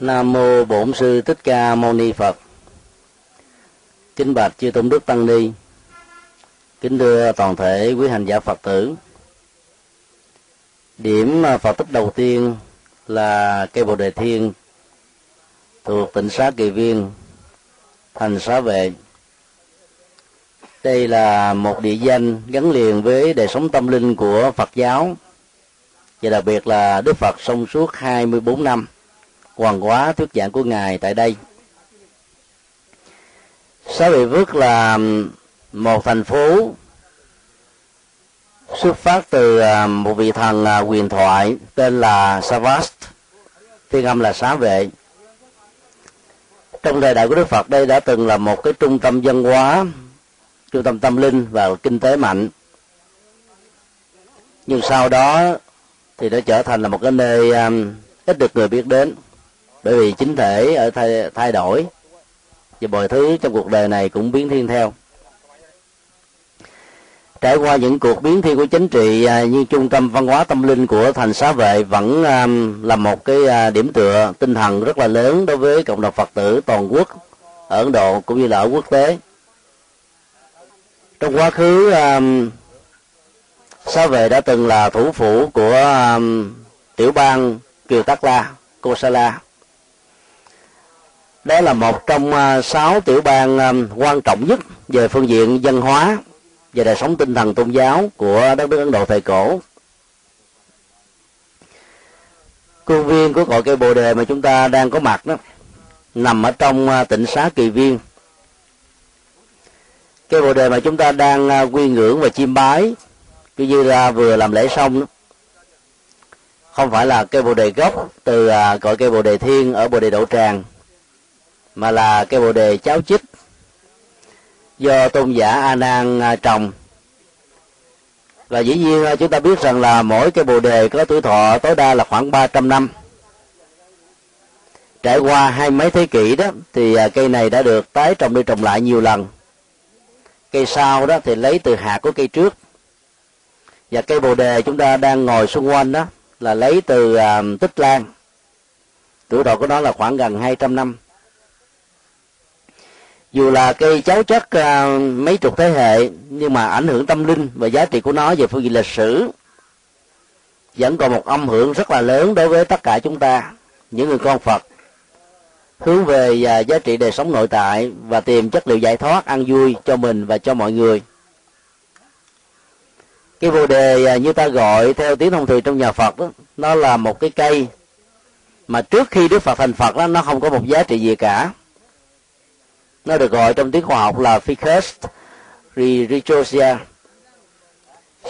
Nam mô Bổn sư Thích Ca Mâu Ni Phật. Kính bạch chư tôn đức tăng ni. Kính thưa toàn thể quý hành giả Phật tử. Điểm Phật tích đầu tiên là cây Bồ đề thiên thuộc tỉnh xá Kỳ Viên, thành xá vệ. Đây là một địa danh gắn liền với đời sống tâm linh của Phật giáo và đặc biệt là Đức Phật sống suốt 24 năm Hoàn hóa thuyết giảng của ngài tại đây xã Vị Phước là một thành phố xuất phát từ một vị thần à, quyền thoại tên là Savast, phiên âm là xá vệ. Trong thời đại của Đức Phật đây đã từng là một cái trung tâm văn hóa, trung tâm tâm linh và kinh tế mạnh. Nhưng sau đó thì nó trở thành là một cái nơi ít được người biết đến bởi vì chính thể ở thay, thay đổi. Và mọi thứ trong cuộc đời này cũng biến thiên theo. Trải qua những cuộc biến thiên của chính trị à, như trung tâm văn hóa tâm linh của thành xá vệ vẫn à, là một cái à, điểm tựa tinh thần rất là lớn đối với cộng đồng phật tử toàn quốc ở ấn độ cũng như là ở quốc tế. Trong quá khứ xá vệ đã từng là thủ phủ của tiểu bang kiều tắc la kosala đó là một trong à, sáu tiểu bang à, quan trọng nhất về phương diện văn hóa và đời sống tinh thần tôn giáo của đất nước ấn độ thời cổ. Công viên của cội cây bồ đề mà chúng ta đang có mặt đó nằm ở trong à, tỉnh xá kỳ viên. Cây bồ đề mà chúng ta đang quy ngưỡng và chiêm bái, cứ như là vừa làm lễ xong đó, không phải là cây bồ đề gốc từ cội cây bồ đề thiên ở bồ đề đậu tràng mà là cây bồ đề cháo chích do tôn giả a nan à, trồng. Và dĩ nhiên à, chúng ta biết rằng là mỗi cây bồ đề có tuổi thọ tối đa là khoảng 300 năm. Trải qua hai mấy thế kỷ đó thì à, cây này đã được tái trồng đi trồng lại nhiều lần. Cây sau đó thì lấy từ hạt của cây trước. Và cây bồ đề chúng ta đang ngồi xung quanh đó là lấy từ uh, tích lan. Tuổi thọ của nó là khoảng gần 200 năm dù là cây cháu chất uh, mấy chục thế hệ nhưng mà ảnh hưởng tâm linh và giá trị của nó về phương diện lịch sử vẫn còn một âm hưởng rất là lớn đối với tất cả chúng ta những người con phật hướng về uh, giá trị đời sống nội tại và tìm chất liệu giải thoát ăn vui cho mình và cho mọi người. Cái vô đề à, như ta gọi theo tiếng thông thường trong nhà phật đó nó là một cái cây mà trước khi đức phật thành phật đó nó không có một giá trị gì cả nó được gọi trong tiếng khoa học là ficus religiosa.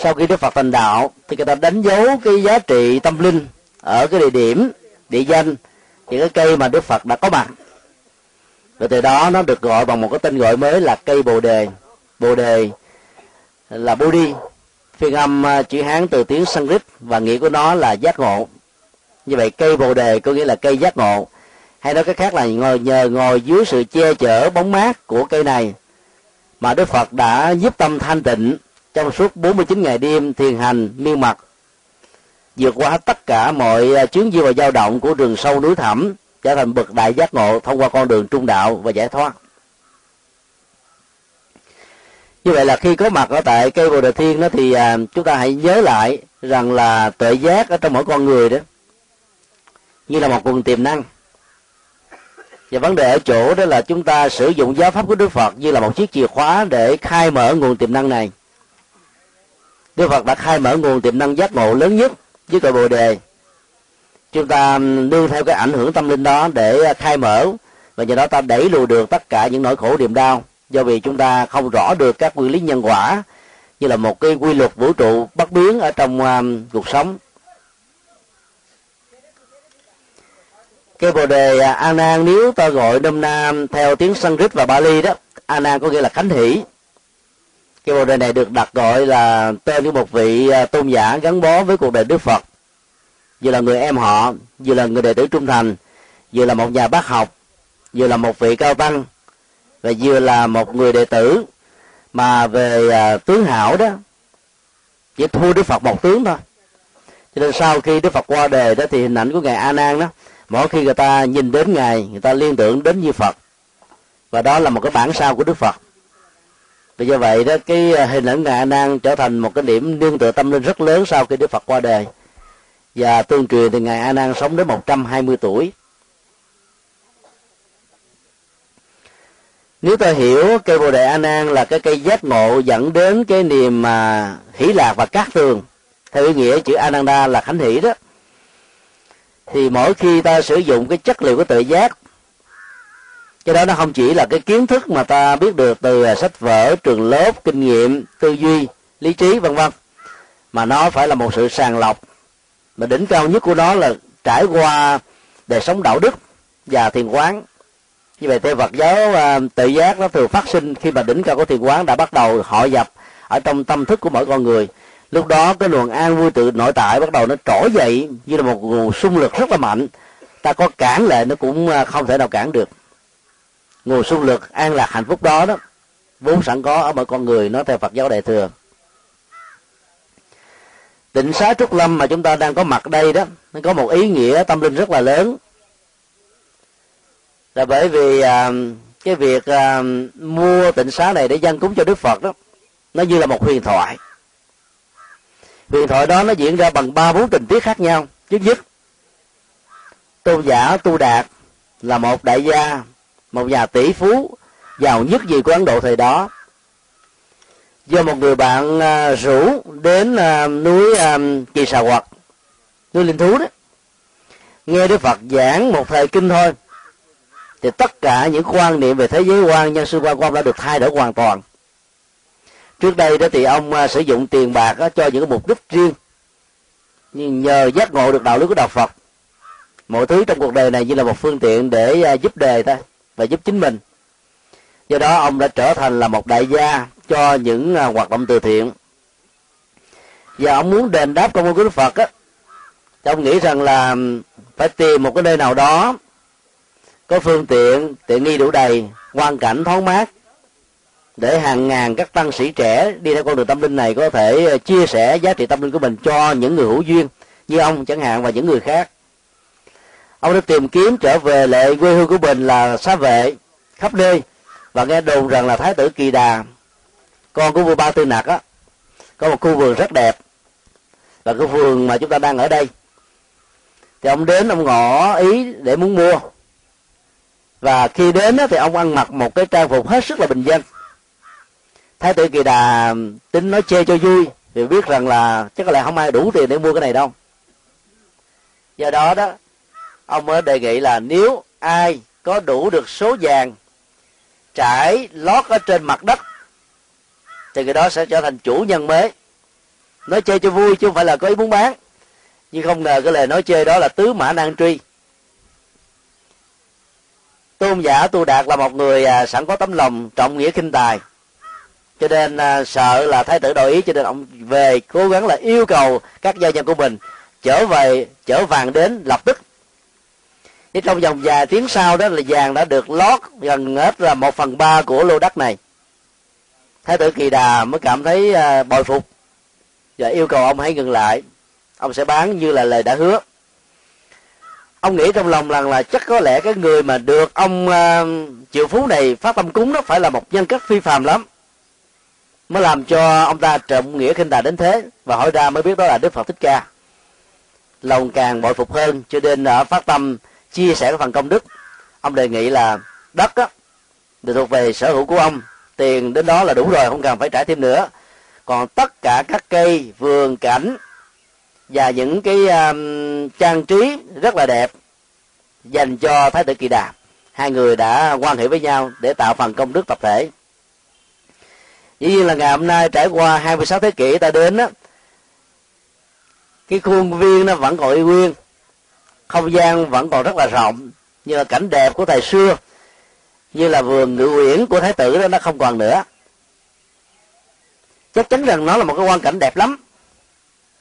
Sau khi đức phật thành đạo, thì người ta đánh dấu cái giá trị tâm linh ở cái địa điểm, địa danh, những cái cây mà đức phật đã có mặt. Và từ đó nó được gọi bằng một cái tên gọi mới là cây bồ đề. Bồ đề là Bodhi phiên âm à, chữ hán từ tiếng sanskrit và nghĩa của nó là giác ngộ. Như vậy, cây bồ đề có nghĩa là cây giác ngộ hay nói cách khác là ngồi, nhờ ngồi dưới sự che chở, bóng mát của cây này mà Đức Phật đã giúp tâm thanh tịnh trong suốt 49 ngày đêm thiền hành, miên mật vượt qua tất cả mọi à, chuyến di và dao động của rừng sâu núi thẳm, trở thành bậc đại giác ngộ thông qua con đường trung đạo và giải thoát. Như vậy là khi có mặt ở tại cây bồ đề thiên đó thì à, chúng ta hãy nhớ lại rằng là tuệ giác ở trong mỗi con người đó như là một nguồn tiềm năng và vấn đề ở chỗ đó là chúng ta sử dụng giáo pháp của đức phật như là một chiếc chìa khóa để khai mở nguồn tiềm năng này. Đức phật đã khai mở nguồn tiềm năng giác ngộ lớn nhất với cội bồ đề. Chúng ta nương theo cái ảnh hưởng tâm linh đó để khai mở và nhờ đó ta đẩy lùi được tất cả những nỗi khổ niềm đau. Do vì chúng ta không rõ được các quy lý nhân quả như là một cái quy luật vũ trụ bất biến ở trong um, cuộc sống. Cái bồ đề Anan a nan nếu ta gọi nôm na theo tiếng sanskrit và bali đó a nan có nghĩa là khánh hỷ. Cái bồ đề này được đặt gọi là tên của một vị à, tôn giả gắn bó với cuộc đời đức phật. Vừa là người em họ vừa là người đệ tử trung thành vừa là một nhà bác học vừa là một vị cao tăng và vừa là một người đệ tử mà về à, tướng hảo đó chỉ thua đức phật một tướng thôi. Cho nên sau khi đức phật qua đề đó thì hình ảnh của ngài a nan đó mỗi khi người ta nhìn đến ngài, người ta liên tưởng đến như phật. Và đó là một cái bản sao của đức phật. Vì do vậy đó, cái à, hình ảnh ngài nan trở thành một cái điểm nương tựa tâm linh rất lớn sau khi đức phật qua đời. Và tương truyền thì ngài a nan sống đến 120 tuổi. Nếu ta hiểu cây bồ đề a nan là cái cây giác ngộ dẫn đến cái niềm mà hỷ lạc và cát tường, theo ý nghĩa chữ ananda là khánh hỷ đó thì mỗi khi ta sử dụng cái chất liệu của tự giác, cái đó nó không chỉ là cái kiến thức mà ta biết được từ à, sách vở, trường lớp, kinh nghiệm, tư duy, lý trí, vân vân, mà nó phải là một sự sàng lọc. Mà đỉnh cao nhất của nó là trải qua đời sống đạo đức và thiền quán. Như vậy theo Phật giáo à, tự giác nó thường phát sinh khi mà đỉnh cao của thiền quán đã bắt đầu hội nhập ở trong tâm thức của mỗi con người lúc đó cái luồng an vui tự nội tại bắt đầu nó trỗi dậy như là một nguồn xung lực rất là mạnh. Ta có cản lệ nó cũng à, không thể nào cản được. Nguồn xung lực an lạc hạnh phúc đó đó vốn sẵn có ở mỗi con người nó theo Phật giáo đại thừa. Tịnh xá trúc lâm mà chúng ta đang có mặt đây đó nó có một ý nghĩa tâm linh rất là lớn. Là bởi vì à, cái việc à, mua tịnh xá này để dân cúng cho đức phật đó nó như là một huyền thoại huyền thoại đó nó diễn ra bằng ba bốn tình tiết khác nhau. Trước nhất tôn giả tu đạt là một đại gia, một nhà tỷ phú giàu nhất gì của ấn độ thời đó. Do một người bạn à, rủ đến à, núi à, kỳ xà quật, núi linh thú đó, nghe đức phật giảng một thời kinh thôi, thì tất cả những quan niệm về thế giới quan nhân sinh quan quan đã được thay đổi hoàn toàn trước đây đó thì ông à, sử dụng tiền bạc cho những cái mục đích riêng. Nhưng nhờ giác ngộ được đạo lý của đạo phật, mọi thứ trong cuộc đời này như là một phương tiện để à, giúp đề ta và giúp chính mình. Do đó ông đã trở thành là một đại gia cho những à, hoạt động từ thiện. Và ông muốn đền đáp công ơn của đức phật á ông nghĩ rằng là phải tìm một cái nơi nào đó có phương tiện tiện nghi đủ đầy, hoàn cảnh thoáng mát để hàng ngàn các tăng sĩ trẻ đi theo con đường tâm linh này có thể ờ, chia sẻ giá trị tâm linh của mình cho những người hữu duyên như ông chẳng hạn và những người khác. Ông đã tìm kiếm trở về lệ quê hương của mình là xá vệ, khắp nơi, và nghe đồn rằng là thái tử kỳ đà, con của vua ba tư nặc á, có một khu vườn rất đẹp là cái vườn mà chúng ta đang ở đây. Thì ông đến ông ngỏ ý để muốn mua. Và khi đến thì ông ăn mặc một cái trang phục hết sức là bình dân thái tử kỳ đà tính nói chê cho vui vì biết rằng là chắc có lẽ không ai đủ tiền để mua cái này đâu. Do đó đó, ông mới đề nghị là nếu ai có đủ được số vàng trải lót ở trên mặt đất, thì cái đó sẽ trở thành chủ nhân mới nói chơi cho vui chứ không phải là có ý muốn bán. Nhưng không ngờ cái lời nói chơi đó là tứ mã nan truy. Tôn giả tu đạt là một người à, sẵn có tấm lòng trọng nghĩa kinh tài cho nên à, sợ là thái tử đổi ý cho nên ông về cố gắng là yêu cầu các gia nhân của mình trở về trở vàng đến lập tức. Thì trong vòng vài tiếng sau đó là vàng đã được lót gần hết là một phần ba của lô đất này. Thái tử kỳ đà mới cảm thấy à, bồi phục và yêu cầu ông hãy ngừng lại. Ông sẽ bán như là lời đã hứa. Ông nghĩ trong lòng rằng là chắc có lẽ cái người mà được ông uh, triệu phú này phát tâm cúng đó phải là một nhân cách phi phàm lắm mới làm cho ông ta trọng nghĩa khinh tài đến thế. Và hỏi ra mới biết đó là đức phật thích ca. Lòng càng bội phục hơn cho nên ở phát tâm chia sẻ cái phần công đức ông đề nghị là đất á được thuộc về sở hữu của ông tiền đến đó là đủ rồi không cần phải trả thêm nữa. Còn tất cả các cây vườn cảnh và những cái um, trang trí rất là đẹp dành cho thái tử kỳ đà. Hai người đã quan hệ với nhau để tạo phần công đức tập thể dĩ nhiên là ngày hôm nay trải qua 26 thế kỷ ta đến á, cái khuôn viên nó vẫn còn y nguyên, không gian vẫn còn rất là rộng, như là cảnh đẹp của thời xưa, như là vườn ngự uyển của thái tử đó, nó không còn nữa. Chắc chắn rằng nó là một cái quan cảnh đẹp lắm,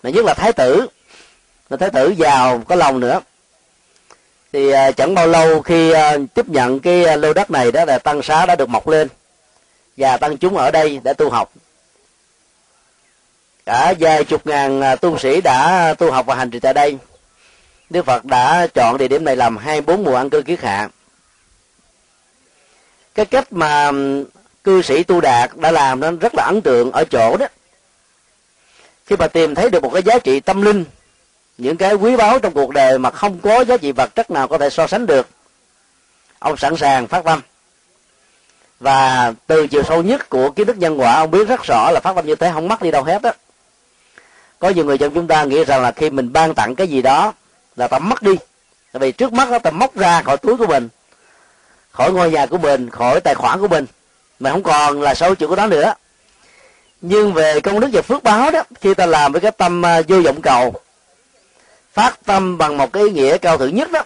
mà nhất là thái tử là thái tử giàu có lòng nữa. Thì à, chẳng bao lâu khi à, tiếp nhận cái à, lô đất này đó, là tăng xá đã được mọc lên và tăng chúng ở đây để tu học. Cả vài chục ngàn à, tu sĩ đã tu học và hành trì tại đây. Đức phật đã chọn địa điểm này làm hai bốn mùa ăn cư kiết hạ. Cái cách mà cư sĩ tu đạt đã làm nó rất là ấn tượng ở chỗ đó. Khi mà tìm thấy được một cái giá trị tâm linh, những cái quý báu trong cuộc đời mà không có giá trị vật chất nào có thể so sánh được, ông sẵn sàng phát tâm và từ chiều sâu nhất của kiến thức nhân quả, ông biết rất rõ là phát tâm như thế, không mất đi đâu hết á. Có nhiều người trong chúng ta nghĩ rằng là khi mình ban tặng cái gì đó là ta mất đi. Tại vì trước mắt đó ta móc ra khỏi túi của mình, khỏi ngôi nhà của mình, khỏi tài khoản của mình, mà không còn là sâu chữ của đó nữa. Nhưng về công đức và phước báo đó, khi ta làm với cái tâm à, vô vọng cầu, phát tâm bằng một cái ý nghĩa cao thượng nhất đó,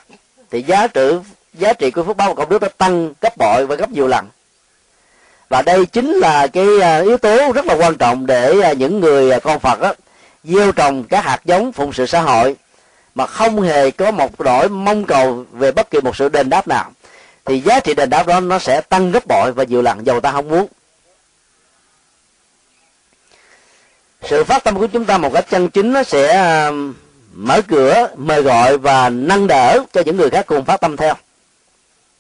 thì giá trị giá trị của phước báo và công đức nó tăng gấp bội và gấp nhiều lần và đây chính là cái à, yếu tố rất là quan trọng để à, những người à, con Phật đó, gieo trồng các hạt giống phụng sự xã hội mà không hề có một đổi mong cầu về bất kỳ một sự đền đáp nào. Thì giá trị đền đáp đó nó sẽ tăng gấp bội và nhiều lần dầu ta không muốn. Sự phát tâm của chúng ta một cách chân chính nó sẽ mở cửa mời gọi và nâng đỡ cho những người khác cùng phát tâm theo.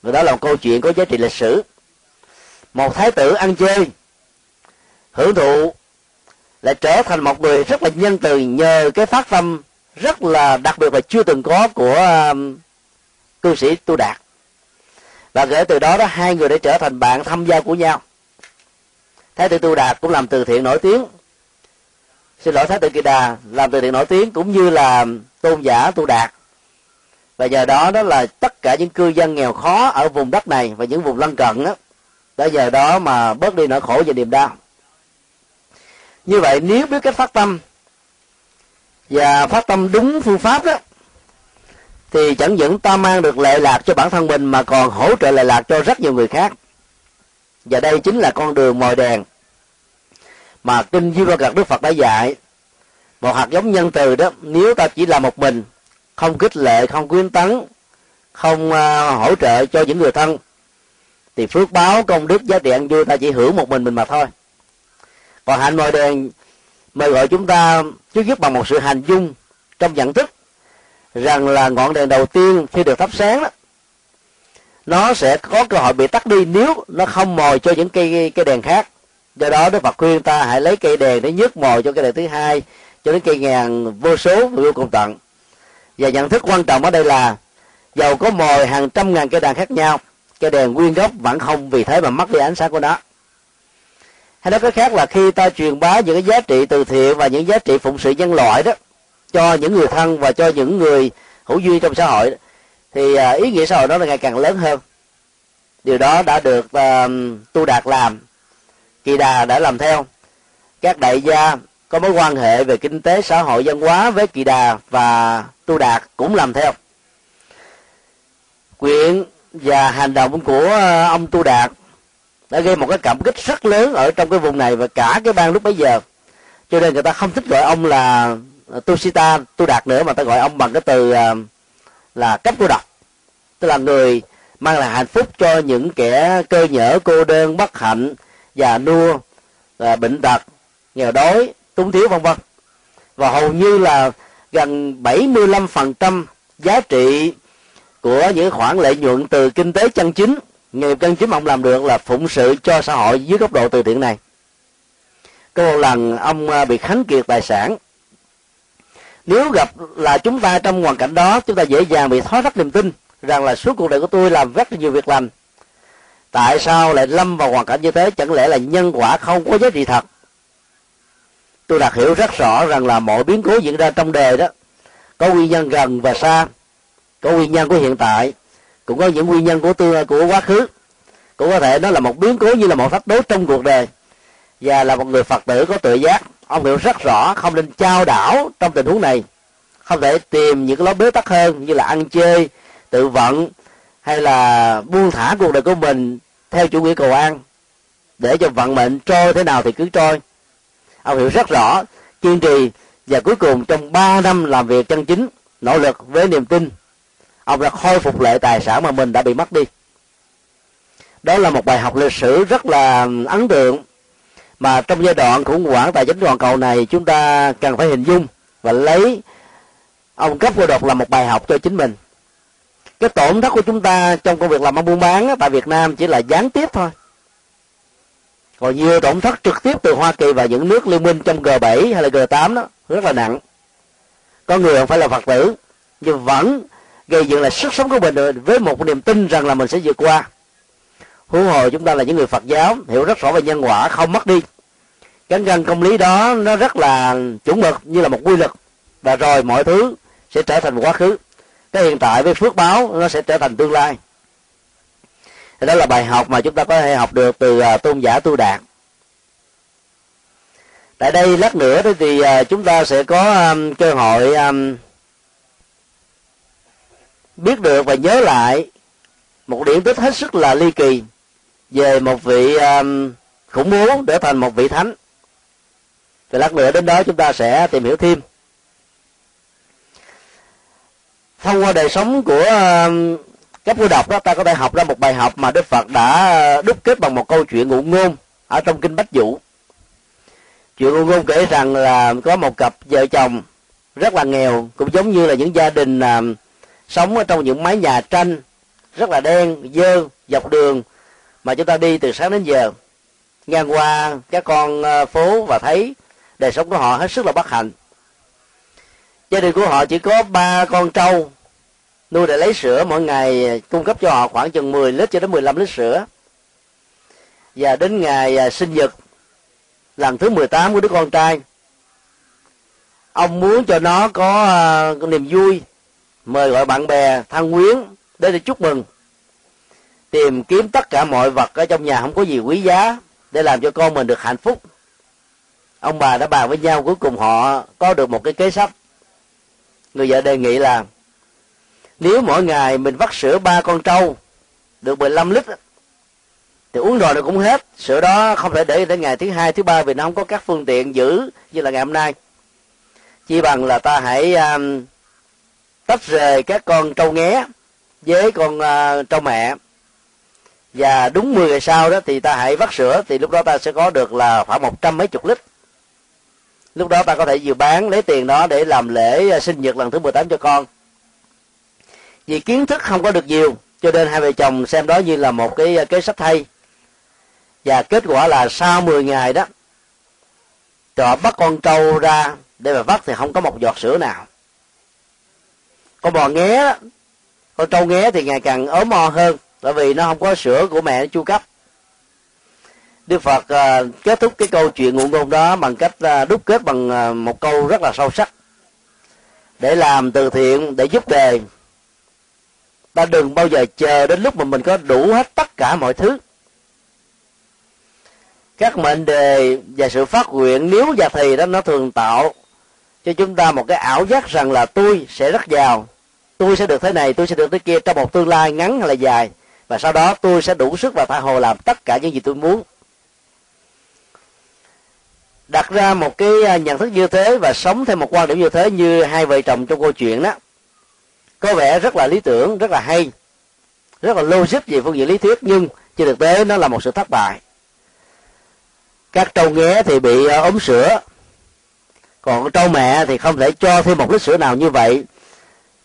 Và đó là một câu chuyện có giá trị lịch sử một thái tử ăn chơi. Hưởng thụ lại trở thành một người rất là nhân từ nhờ cái phát tâm rất là đặc biệt và chưa từng có của um, cư sĩ tu đạt. Và kể từ đó đó hai người đã trở thành bạn tham giao của nhau. Thái tử tu đạt cũng làm từ thiện nổi tiếng. Xin lỗi thái tử kỳ đà làm từ thiện nổi tiếng cũng như là tôn giả tu đạt. Và nhờ đó đó là tất cả những cư dân nghèo khó ở vùng đất này và những vùng lân cận đó đã nhờ đó mà bớt đi nỗi khổ và niềm đau. Như vậy nếu biết cách phát tâm và phát tâm đúng phương pháp đó thì chẳng những ta mang được lệ lạc cho bản thân mình mà còn hỗ trợ lệ lạc cho rất nhiều người khác. Và đây chính là con đường mồi đèn mà kinh duy Ba Cật Đức Phật đã dạy. Một hạt giống nhân từ đó nếu ta chỉ là một mình không khích lệ không khuyến tấn không uh, hỗ trợ cho những người thân thì phước báo công đức giá trị ăn vui ta chỉ hưởng một mình mình mà thôi. Còn hạnh mồi đèn mời gọi chúng ta trước nhất bằng một sự hành dung trong nhận thức rằng là ngọn đèn đầu tiên khi được thắp sáng đó, nó sẽ có cơ hội bị tắt đi nếu nó không mồi cho những cây cây đèn khác. Do đó đức phật khuyên ta hãy lấy cây đèn để nhức mồi cho cây đèn thứ hai, cho đến cây ngàn vô số vô cùng tận. Và nhận thức quan trọng ở đây là dầu có mồi hàng trăm ngàn cây đèn khác nhau cho đèn nguyên gốc vẫn không vì thế mà mất đi ánh sáng của nó. Hay nói cái khác là khi ta truyền bá những cái giá trị từ thiện và những giá trị phụng sự nhân loại đó cho những người thân và cho những người hữu duy trong xã hội thì à, ý nghĩa xã hội đó là ngày càng lớn hơn. Điều đó đã được uh, tu đạt làm kỳ đà đã làm theo. Các đại gia có mối quan hệ về kinh tế xã hội văn hóa với kỳ đà và tu đạt cũng làm theo. Quyện và hành động của ờ, ông tu đạt đã gây một cái cảm kích rất lớn ở trong cái vùng này và cả cái bang lúc bấy giờ. Cho nên người ta không thích gọi ông là ờ, Tushita tu đạt nữa, mà ta gọi ông bằng cái từ ờ, là cấp cô độc. Tức là người mang lại hạnh phúc cho những kẻ cơ nhở cô đơn, bất hạnh già nua bệnh tật, nghèo đói, túng thiếu, vân vân. Và hầu như là gần 75% giá trị của những khoản lợi nhuận từ kinh tế chân chính, nghề chân chính ông làm được là phụng sự cho xã hội dưới góc độ từ thiện này. Có một lần, ông à, bị khánh kiệt tài sản. Nếu gặp là chúng ta trong hoàn cảnh đó, chúng ta dễ dàng bị thoái thác niềm tin rằng là suốt cuộc đời của tôi làm rất nhiều việc làm. tại sao lại lâm vào hoàn cảnh như thế? Chẳng lẽ là nhân quả không có giá trị thật? Tôi đã hiểu rất rõ rằng là mọi biến cố diễn ra trong đời đó. Có nguyên nhân gần và xa có nguyên nhân của hiện tại, cũng có những nguyên nhân của tương, của quá khứ. Cũng có thể nó là một biến cố như là một thách đố trong cuộc đời. Và là một người phật tử có tự giác, ông hiểu rất rõ không nên trao đảo trong tình huống này. Không thể tìm những cái lối bế tắc hơn như là ăn chơi, tự vận, hay là buông thả cuộc đời của mình theo chủ nghĩa cầu an. Để cho vận mệnh trôi thế nào thì cứ trôi. Ông hiểu rất rõ kiên trì và cuối cùng trong 3 năm làm việc chân chính, nỗ lực với niềm tin ông đã khôi phục lại tài sản mà mình đã bị mất đi. Đó là một bài học lịch sử rất là ấn tượng. Mà trong giai đoạn khủng hoảng tài chính toàn cầu này, chúng ta cần phải hình dung và lấy ông cấp vô độc là một bài học cho chính mình. Cái tổn thất của chúng ta trong công việc làm ăn buôn bán tại Việt Nam chỉ là gián tiếp thôi. Còn nhiều tổn thất trực tiếp từ Hoa Kỳ và những nước liên minh trong G7 hay là G8 đó, rất là nặng. Có người không phải là Phật tử, nhưng vẫn gây dựng lại sức sống của mình với một niềm tin rằng là mình sẽ vượt qua. Huống hồ chúng ta là những người Phật giáo, hiểu rất rõ về nhân quả, không mất đi. Cán cân công lý đó, nó rất là chuẩn mực như là một quy luật. Và rồi mọi thứ sẽ trở thành quá khứ. Cái hiện tại với phước báo, nó sẽ trở thành tương lai. Đó là bài học mà chúng ta có thể học được từ à, tôn giả tu đạt. Tại đây lát nữa thì à, chúng ta sẽ có à, cơ hội biết được và nhớ lại một điểm tích hết sức là ly kỳ về một vị um, khủng bố trở thành một vị thánh. Thì lát nữa đến đó chúng ta sẽ tìm hiểu thêm. Thông qua đời sống của um, các cô đọc đó ta có thể học ra một bài học mà đức phật đã đúc kết bằng một câu chuyện ngụ ngôn ở trong kinh bách vũ. Chuyện ngụ ngôn kể rằng là có một cặp vợ chồng rất là nghèo cũng giống như là những gia đình uh, sống ở trong những mái nhà tranh, rất là đen, dơ, dọc đường, mà chúng ta đi từ sáng đến giờ. Ngang qua, các con ờ, phố và thấy đời sống của họ hết sức là bất hạnh. Gia đình của họ chỉ có ba con trâu, nuôi để lấy sữa, mỗi ngày cung cấp cho họ khoảng chừng 10 lít cho đến 15 lít sữa. Và đến ngày ờ, sinh nhật, lần thứ 18 của đứa con trai, ông muốn cho nó có ờ, niềm vui mời gọi bạn bè thân quyến để để chúc mừng. Tìm kiếm tất cả mọi vật ở trong nhà không có gì quý giá để làm cho con mình được hạnh phúc. Ông bà đã bàn với nhau cuối cùng họ có được một cái kế sách. Người vợ đề nghị là nếu mỗi ngày mình vắt sữa ba con trâu được 15 lít thì uống rồi nó cũng hết. Sữa đó không thể để đến ngày thứ hai thứ ba vì nó không có các phương tiện giữ như là ngày hôm nay. Chỉ bằng là ta hãy um, tách rời các con trâu nghé với con uh, trâu mẹ. Và đúng 10 ngày sau đó thì ta hãy vắt sữa thì lúc đó ta sẽ có được là khoảng một trăm mấy chục lít. Lúc đó ta có thể vừa bán lấy tiền đó để làm lễ à, sinh nhật lần thứ 18 cho con. Vì kiến thức không có được nhiều cho nên hai vợ chồng xem đó như là một cái à, kế sách hay. Và kết quả là sau 10 ngày đó họ bắt con trâu ra để mà vắt thì không có một giọt sữa nào con bò nghé đó, con trâu nghé thì ngày càng ốm o hơn bởi vì nó không có sữa của mẹ chu cấp. Đức Phật uh, kết thúc cái câu chuyện ngụ ngôn đó bằng cách uh, đúc kết bằng uh, một câu rất là sâu sắc. Để làm từ thiện để giúp đời ta đừng bao giờ chờ đến lúc mà mình có đủ hết tất cả mọi thứ. Các mệnh đề và sự phát nguyện nếu và thì đó nó thường tạo cho chúng ta một cái ảo giác rằng là tôi sẽ rất giàu. Tôi sẽ được thế này, tôi sẽ được thế kia trong một tương lai ngắn hay là dài. Và sau đó tôi sẽ đủ sức và tha hồ làm tất cả những gì tôi muốn. Đặt ra một cái à, nhận thức như thế và sống theo một quan điểm như thế như hai vợ chồng trong câu chuyện đó, có vẻ rất là lý tưởng, rất là hay, rất là logic về phương diện lý thuyết, nhưng trên thực tế nó là một sự thất bại. Các trâu nghé thì bị ống ốm sữa còn trâu mẹ thì không thể cho thêm một lít sữa nào như vậy.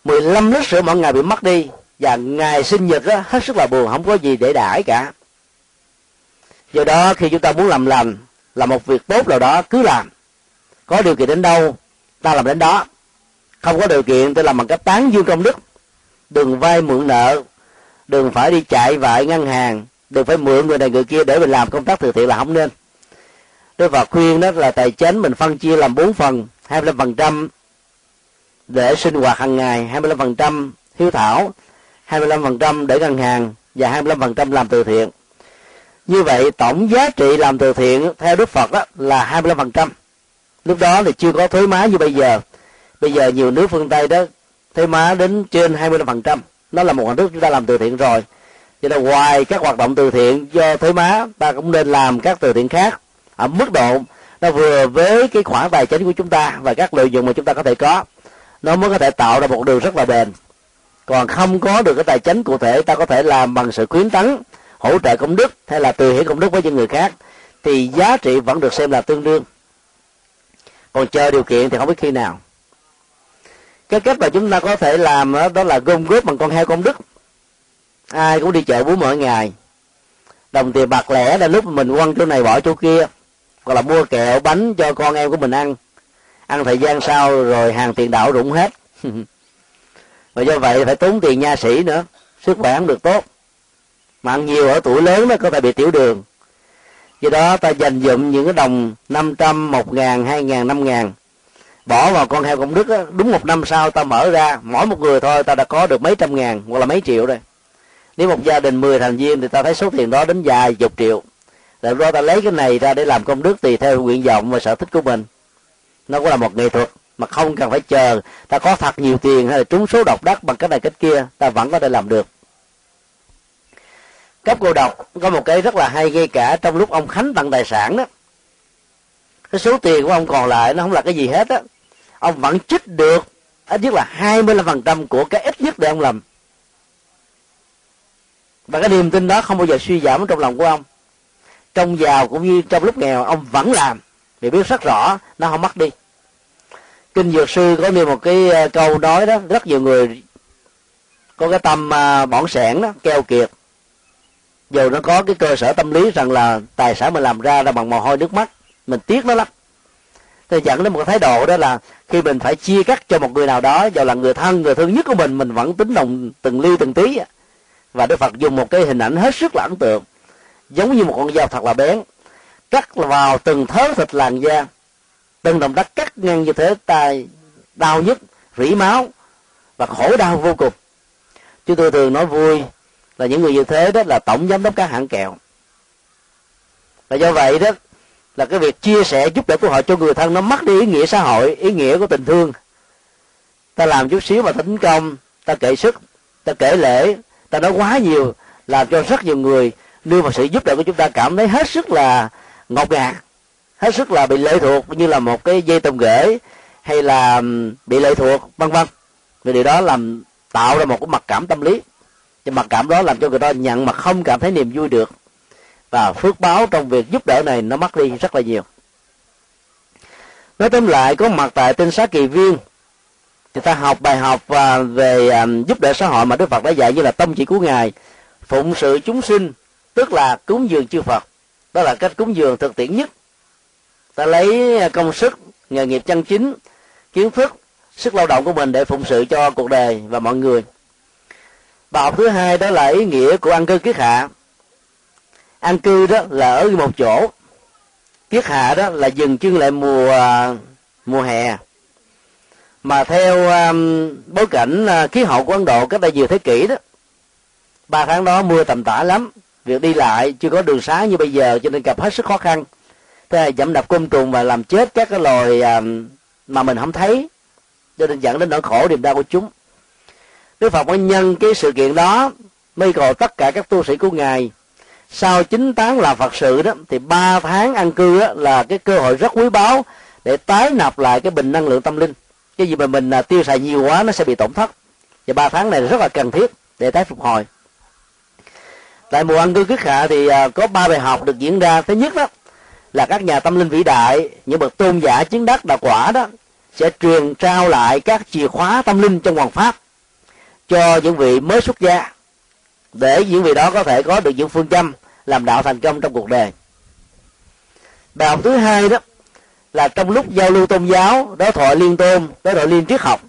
15 lít sữa mỗi ngày bị mất đi. Và ngày sinh nhật đó, hết sức là buồn không có gì để đãi cả. Do đó khi chúng ta muốn làm lành là một việc tốt nào đó cứ làm. Có điều kiện đến đâu ta làm đến đó. Không có điều kiện tôi làm bằng cách tán dương công đức. Đừng vay mượn nợ đừng phải đi chạy vại ngân hàng đừng phải mượn người này người kia để mình làm công tác từ thiện là không nên. Đức Phật khuyên đó là tài chính mình phân chia làm bốn phần 25% để sinh hoạt hàng ngày 25% hiếu thảo 25% để ngân hàng và 25% làm từ thiện. Như vậy, tổng giá trị làm từ thiện theo Đức Phật đó là 25% lúc đó thì chưa có thuế má như bây giờ. Bây giờ nhiều nước phương tây đó, thuế má đến trên 25% nó là một hình thức chúng ta làm từ thiện rồi. Cho nên ngoài các hoạt động từ thiện do thuế má, ta cũng nên làm các từ thiện khác ở mức độ nó vừa với cái khoản tài chính của chúng ta và các lợi dụng mà chúng ta có thể có nó mới có thể tạo ra một đường rất là bền. Còn không có được cái tài chính cụ thể ta có thể làm bằng sự khuyến tấn hỗ trợ công đức hay là từ hiến công đức với những người khác thì giá trị vẫn được xem là tương đương. Còn chờ điều kiện thì không biết khi nào. Cái cách mà chúng ta có thể làm đó, đó là gom góp bằng con heo công đức. Ai cũng đi chợ búa mỗi ngày. Đồng tiền bạc lẻ là lúc mình quăng chỗ này bỏ chỗ kia hoặc là mua kẹo bánh cho con em của mình ăn. Ăn thời gian sau rồi hàng tiền đạo rụng hết. Và do vậy phải tốn tiền nha sĩ nữa. Sức khỏe không được tốt. Mà ăn nhiều ở tuổi lớn nó có thể bị tiểu đường. Do đó ta dành dụm những cái đồng năm trăm một ngàn hai ngàn năm ngàn. Bỏ vào con heo công đức đó, đúng một năm sau ta mở ra mỗi một người thôi ta đã có được mấy trăm ngàn hoặc là mấy triệu rồi. Nếu một gia đình 10 thành viên thì ta thấy số tiền đó đến vài chục triệu tại do ta lấy cái này ra để làm công đức tùy theo nguyện vọng và sở thích của mình. Nó cũng là một nghệ thuật mà không cần phải chờ. Ta có thật nhiều tiền hay là trúng số độc đắc bằng cái này cách kia, ta vẫn có thể làm được. Cấp cô độc, có một cái rất là hay ngay cả trong lúc ông khánh tặng tài sản đó. Cái số tiền của ông còn lại nó không là cái gì hết á. Ông vẫn trích được ít nhất là hai mươi phần trăm của cái ít nhất để ông làm. Và cái niềm tin đó không bao giờ suy giảm trong lòng của ông trong giàu cũng như trong lúc nghèo ông vẫn làm. Vì biết rất rõ nó không mất đi. Kinh dược sư có nêu một cái ờ, câu nói đó rất nhiều người có cái tâm ờ, uh, bỏng sẻn đó keo kiệt. Dù nó có cái cơ sở tâm lý rằng là tài sản mình làm ra là bằng mồ hôi nước mắt mình tiếc nó lắm. Thì dẫn đến một thái độ đó là khi mình phải chia cắt cho một người nào đó dù là người thân người thương nhất của mình mình vẫn tính đồng từng ly từng tí và đức phật dùng một cái hình ảnh hết sức là ấn tượng giống như một con dao thật là bén. Cắt vào từng thớ thịt làn da. Từng động tác cắt ngang như thế tay, đau nhất rỉ máu, và khổ đau vô cùng. Chúng tôi thường nói vui là những người như thế đó là tổng giám đốc các hãng kẹo. Và do vậy đó là cái việc chia sẻ giúp đỡ của họ cho người thân nó mất đi ý nghĩa xã hội, ý nghĩa của tình thương. Ta làm chút xíu mà tính công, ta kể sức, ta kể lễ, ta nói quá nhiều, làm cho rất nhiều người đưa vào sự giúp đỡ của chúng ta cảm thấy hết sức là ngột ngạt, hết sức là bị lệ thuộc như là một cái dây tôm ghế hay là bị lệ thuộc, vân vân. Vì điều đó làm tạo ra một cái mặc cảm tâm lý. Cái mặc cảm đó làm cho người ta nhận mà không cảm thấy niềm vui được. Và phước báo trong việc giúp đỡ này nó mất đi rất là nhiều. Nói tóm lại, có mặt tại tinh xá kỳ viên, thì ta học bài học và về à, giúp đỡ xã hội mà đức phật đã dạy như là tâm chỉ của ngài, phụng sự chúng sinh tức là cúng dường chư phật. Đó là cách cúng dường thực tiễn nhất. Ta lấy công sức nghề nghiệp chân chính kiến thức sức lao động của mình để phụng sự cho cuộc đời và mọi người. Bài học thứ hai đó là ý nghĩa của ăn cư kiết hạ. An cư đó là ở một chỗ. Kiết hạ đó là dừng chân lại mùa mùa hè. Mà theo um, bối cảnh uh, khí hậu của ấn độ cách đây nhiều thế kỷ đó ba tháng đó mưa tầm tã lắm việc đi lại chưa có đường xá như bây giờ cho nên gặp hết sức khó khăn. Thế là dẫm đập côn trùng và làm chết các cái loài à, mà mình không thấy. Cho nên dẫn đến nỗi khổ niềm đau của chúng. Đức phật mới nhân cái sự kiện đó mới gọi tất cả các tu sĩ của ngài. Sau chín tháng làm phật sự đó thì ba tháng ăn cư đó, là cái cơ hội rất quý báu để tái nạp lại cái bình năng lượng tâm linh. Cái gì mà mình à, tiêu xài nhiều quá nó sẽ bị tổn thất. Và ba tháng này rất là cần thiết để tái phục hồi tại mùa ăn cư kiết hạ thì à, có ba bài học được diễn ra. Thứ nhất đó, là các nhà tâm linh vĩ đại, những bậc tôn giả chứng đắc đạo quả đó, sẽ truyền trao lại các chìa khóa tâm linh trong hoàng pháp cho những vị mới xuất gia, để những vị đó có thể có được những phương châm làm đạo thành công trong cuộc đời. Bài học thứ hai đó, là trong lúc giao lưu tôn giáo, đối thoại liên tôn, đối thoại liên triết học,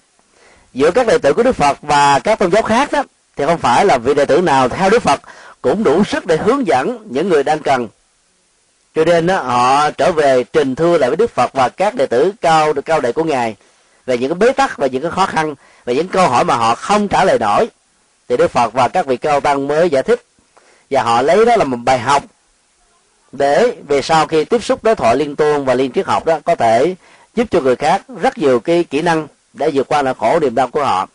giữa các đệ tử của đức phật và các tôn giáo khác đó, thì không phải là vị đệ tử nào theo đức phật cũng đủ sức để hướng dẫn những người đang cần. Cho nên đó, họ trở về trình thưa lại với đức phật và các đệ tử cao cao đệ của ngài về những cái bế tắc và những cái khó khăn và những câu hỏi mà họ không trả lời nổi. Thì đức phật và các vị cao tăng mới giải thích và họ lấy đó là một bài học để về sau khi tiếp xúc đối thoại liên tôn và liên triết học đó có thể giúp cho người khác rất nhiều cái kỹ năng để vượt qua nỗi khổ niềm đau của họ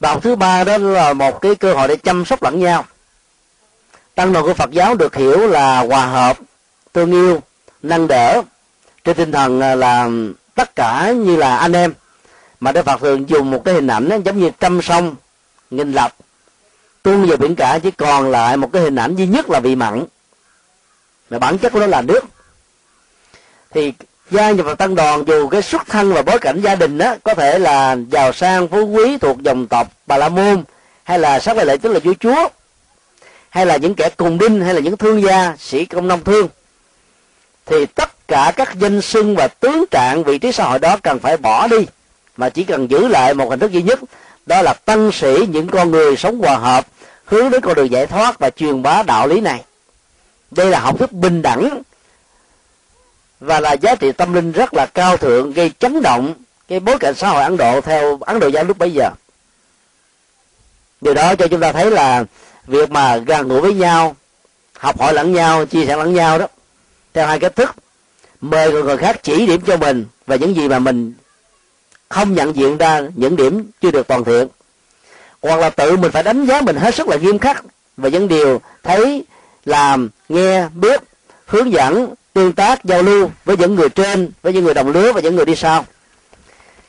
đạo thứ ba đó là một cái cơ hội để chăm sóc lẫn nhau. Tăng đoàn của phật giáo được hiểu là hòa hợp tương yêu, nâng đỡ. Trên tinh thần à, là tất cả như là anh em, mà đức phật thường dùng một cái hình ảnh đó giống như trăm sông, nghìn lập. Tuôn vào biển cả, chỉ còn lại một cái hình ảnh duy nhất là vị mặn. Mà bản chất của nó là nước. Thì gia nhập vào tăng đoàn, dù cái xuất thân và bối cảnh gia đình đó có thể là giàu sang, phú quý, thuộc dòng tộc bà la môn, hay là sắc lại lệ, tức là vua chúa, hay là những kẻ cùng đinh, hay là những thương gia, sĩ công nông thương, thì tất cả các danh xưng và tướng trạng, vị trí xã hội đó cần phải bỏ đi. Mà chỉ cần giữ lại một hình thức duy nhất, đó là tăng sĩ những con người sống hòa hợp, hướng đến con đường giải thoát và truyền bá đạo lý này. Đây là học thức bình đẳng và là giá trị tâm linh rất là cao thượng gây chấn động cái bối cảnh xã hội ấn độ theo ấn độ giáo lúc bấy giờ. Điều đó cho chúng ta thấy là việc mà gần gũi với nhau học hỏi lẫn nhau chia sẻ lẫn nhau đó theo hai cách thức mời người, người khác chỉ điểm cho mình và những gì mà mình không nhận diện ra những điểm chưa được toàn thiện hoặc là tự mình phải đánh giá mình hết sức là nghiêm khắc và những điều thấy làm nghe biết hướng dẫn tương tác, giao lưu với những người trên, với những người đồng lứa và những người đi sau.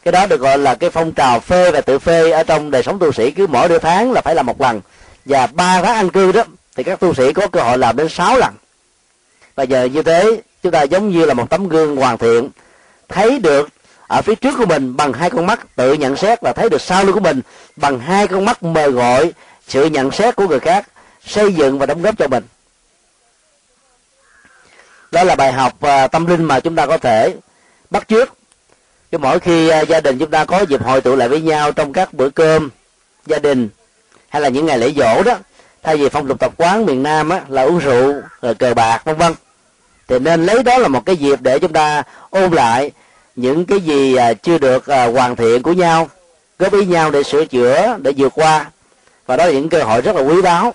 Cái đó được gọi là cái phong trào phê và tự phê ở trong đời sống tu sĩ. Cứ mỗi nửa tháng là phải làm một lần. Và ba tháng ăn cư đó, thì các tu sĩ có cơ hội làm đến sáu lần. Và giờ như thế, chúng ta giống như là một tấm gương hoàn thiện. Thấy được ở phía trước của mình bằng hai con mắt tự nhận xét và thấy được sau lưng của mình bằng hai con mắt mời gọi sự nhận xét của người khác, xây dựng và đóng góp cho mình đó là bài học à, tâm linh mà chúng ta có thể bắt trước chứ mỗi khi à, gia đình chúng ta có dịp hội tụ lại với nhau trong các bữa cơm gia đình hay là những ngày lễ dỗ đó thay vì phong tục tập quán miền nam á, là uống rượu rồi cờ bạc vân vân. Thì nên lấy đó là một cái dịp để chúng ta ôn lại những cái gì à, chưa được hoàn thiện của nhau góp ý nhau để sửa chữa để vượt qua. Và đó là những cơ hội rất là quý báu.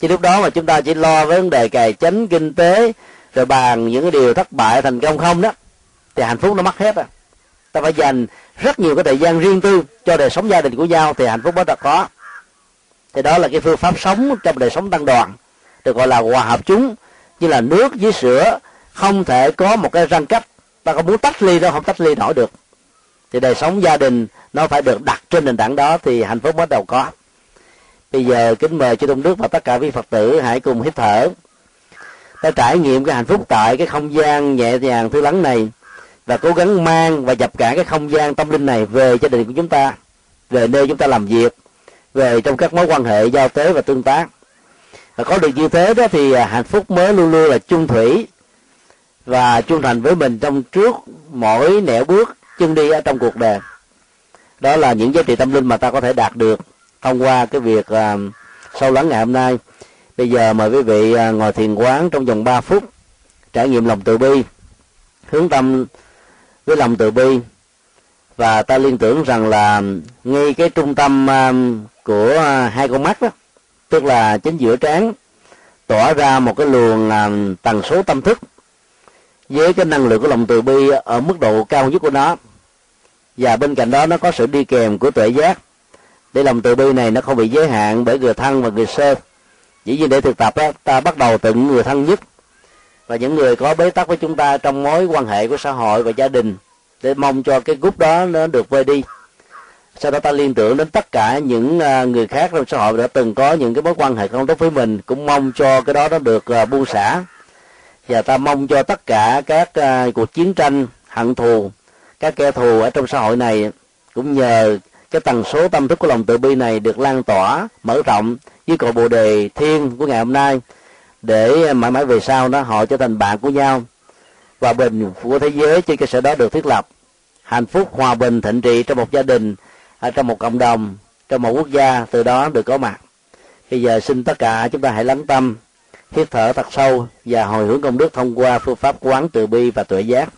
Chứ lúc đó mà chúng ta chỉ lo với vấn đề cài chánh kinh tế rồi bàn những cái điều thất bại thành công không đó, thì hạnh phúc nó mất hết à ta phải dành rất nhiều cái thời gian riêng tư cho đời sống gia đình của nhau, thì hạnh phúc mới được có. Thì đó là cái phương pháp sống trong đời sống tăng đoàn, được gọi là hòa hợp chúng. Như là nước với sữa, không thể có một cái răng cách ta có muốn tách ly đâu, không tách ly nổi được. Thì đời sống gia đình nó phải được đặt trên nền tảng đó, thì hạnh phúc bắt đầu có. Bây giờ kính mời chư tôn đức và tất cả quý phật tử hãy cùng hít thở ta trải nghiệm cái hạnh phúc tại cái không gian nhẹ nhàng thư lắng này và cố gắng mang và dập cả cái không gian tâm linh này về gia đình của chúng ta về nơi chúng ta làm việc về trong các mối quan hệ giao tế và tương tác. Và có được như thế đó thì à, hạnh phúc mới luôn luôn là chung thủy và trung thành với mình trong trước mỗi nẻo bước chân đi ở trong cuộc đời. Đó là những giá trị tâm linh mà ta có thể đạt được thông qua cái việc uh, sâu lắng ngày hôm nay bây giờ mời quý vị à, ngồi thiền quán trong vòng 3 phút, trải nghiệm lòng từ bi, hướng tâm với lòng từ bi. Và ta liên tưởng rằng là ngay cái trung tâm à, của à, hai con mắt đó, tức là chính giữa trán, tỏa ra một cái luồng tần số tâm thức với cái năng lượng của lòng từ bi ở mức độ cao nhất của nó. Và bên cạnh đó nó có sự đi kèm của tuệ giác. Để lòng từ bi này nó không bị giới hạn bởi người thân và người sơ dĩ nhiên để thực tập đó, ta bắt đầu từ những người thân nhất. Và những người có bế tắc với chúng ta trong mối quan hệ của xã hội và gia đình để mong cho cái gút đó nó được vơi đi. Sau đó ta liên tưởng đến tất cả những à, người khác trong xã hội đã từng có những cái mối quan hệ không tốt với mình cũng mong cho cái đó nó được à, buông xả. Và ta mong cho tất cả các à, cuộc chiến tranh hận thù các kẻ thù ở trong xã hội này cũng nhờ cái tần số tâm thức của lòng từ bi này được lan tỏa, mở rộng với cội bồ đề thiên của ngày hôm nay để mãi mãi về sau đó họ trở thành bạn của nhau. Hòa bình của thế giới trên cơ sở đó được thiết lập. Hạnh phúc, hòa bình, thịnh trị trong một gia đình ở trong một cộng đồng, trong một quốc gia từ đó được có mặt. Bây giờ xin tất cả chúng ta hãy lắng tâm, hít thở thật sâu và hồi hướng công đức thông qua phương pháp quán từ bi và tuệ giác.